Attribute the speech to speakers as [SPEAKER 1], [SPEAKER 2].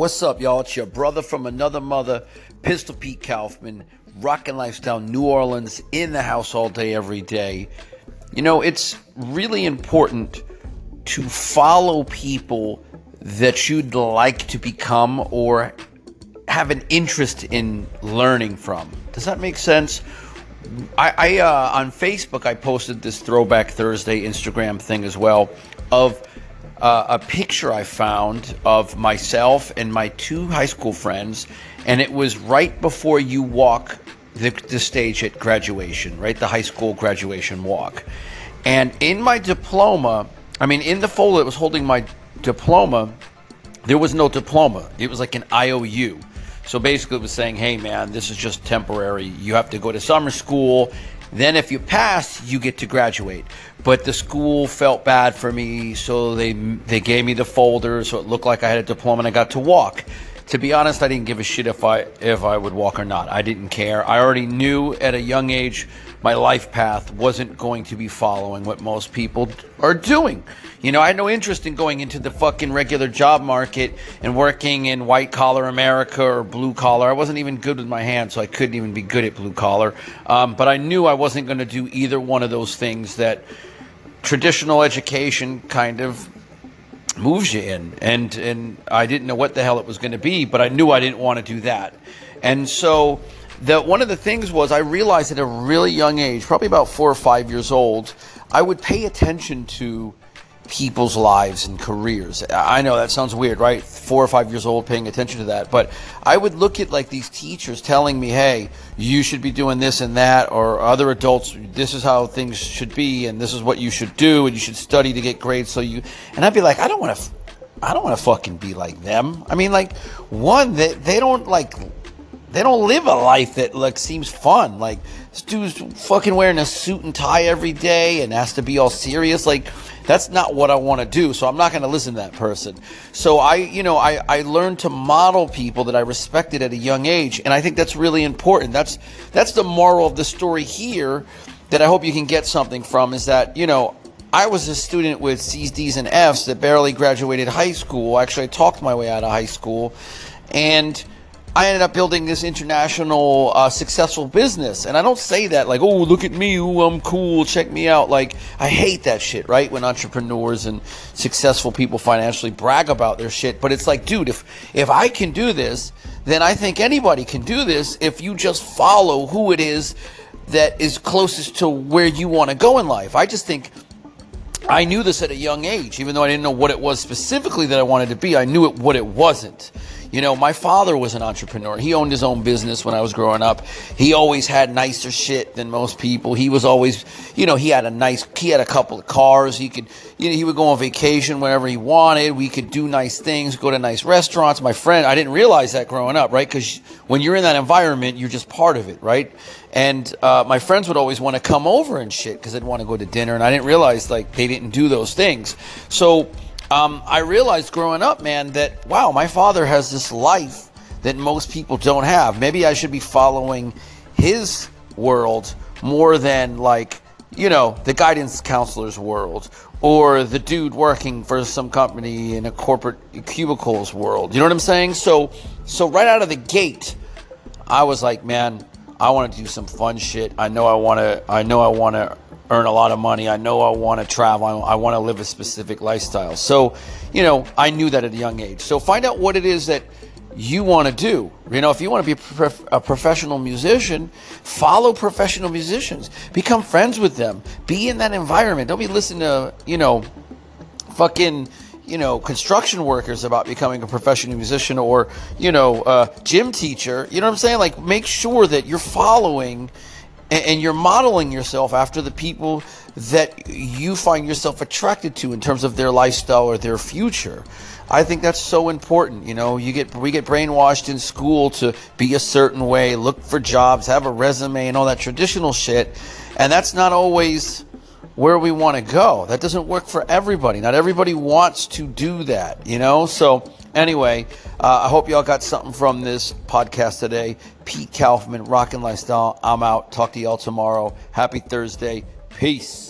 [SPEAKER 1] What's up, y'all? It's your brother from another mother, Pistol Pete Kaufman, rockin' lifestyle, New Orleans, in the house all day, every day. You know, it's really important to follow people that you'd like to become or have an interest in learning from. Does that make sense? I, I uh, on Facebook I posted this Throwback Thursday Instagram thing as well of uh, a picture I found of myself and my two high school friends, and it was right before you walk the, the stage at graduation, right? The high school graduation walk. And in my diploma, I mean, in the folder that was holding my diploma, there was no diploma. It was like an IOU. So basically, it was saying, hey, man, this is just temporary. You have to go to summer school then, if you pass, you get to graduate. But the school felt bad for me, so they they gave me the folder, so it looked like I had a diploma and I got to walk. To be honest, I didn't give a shit if I if I would walk or not. I didn't care. I already knew at a young age my life path wasn't going to be following what most people are doing. You know, I had no interest in going into the fucking regular job market and working in white collar America or blue collar. I wasn't even good with my hands, so I couldn't even be good at blue collar. Um, but I knew I wasn't going to do either one of those things that traditional education kind of moves you in. And and I didn't know what the hell it was going to be, but I knew I didn't want to do that. And so that one of the things was I realized at a really young age, probably about four or five years old, I would pay attention to people's lives and careers. I know that sounds weird, right? Four or five years old paying attention to that. But I would look at like these teachers telling me, hey, you should be doing this and that, or other adults, this is how things should be, and this is what you should do, and you should study to get grades. So you, and I'd be like, I don't want to. I don't want to fucking be like them. I mean, like, one, they, they don't like they don't live a life that like seems fun. Like this dude's fucking wearing a suit and tie every day and has to be all serious. Like that's not what I want to do. So I'm not going to listen to that person. So I, you know, I, I learned to model people that I respected at a young age. And I think that's really important. That's, that's the moral of the story here that I hope you can get something from is that, you know, I was a student with C's, D's, and F's that barely graduated high school. Actually, I talked my way out of high school. And, I ended up building this international uh, successful business. And I don't say that like, oh, look at me, ooh, I'm cool, check me out. Like, I hate that shit, right? When entrepreneurs and successful people financially brag about their shit. But it's like, dude, if, if I can do this, then I think anybody can do this if you just follow who it is that is closest to where you want to go in life. I just think I knew this at a young age, even though I didn't know what it was specifically that I wanted to be. I knew it what it wasn't. You know, my father was an entrepreneur. He owned his own business when I was growing up. He always had nicer shit than most people. He was always, you know, he had a nice, he had a couple of cars. He could, you know, he would go on vacation whenever he wanted. We could do nice things, go to nice restaurants. My friend, I didn't realize that growing up, right? Because when you're in that environment, you're just part of it, right? And uh, my friends would always want to come over and shit because they'd want to go to dinner, and I didn't realize like they didn't do those things. So um, I realized growing up, man, that wow, my father has this life that most people don't have. Maybe I should be following his world more than like you know the guidance counselor's world or the dude working for some company in a corporate cubicles world. You know what I'm saying? So so right out of the gate, I was like, man, I want to do some fun shit. I know I want to. I know I want to earn a lot of money. I know I want to travel. I, I want to live a specific lifestyle. So, you know, I knew that at a young age. So find out what it is that you want to do. You know, if you want to be a, prof- a professional musician, follow professional musicians. Become friends with them. Be in that environment. Don't be listening to, you know, fucking you know construction workers about becoming a professional musician or you know uh, gym teacher you know what i'm saying like make sure that you're following and you're modeling yourself after the people that you find yourself attracted to in terms of their lifestyle or their future. I think that's so important. You know, you get we get brainwashed in school to be a certain way, look for jobs, have a resume, and all that traditional shit, and that's not always where we want to go. That doesn't work for everybody. Not everybody wants to do that. You know, so Anyway, uh, I hope y'all got something from this podcast today. Pete Kaufman, Rockin' Lifestyle. I'm out. Talk to y'all tomorrow. Happy Thursday. Peace.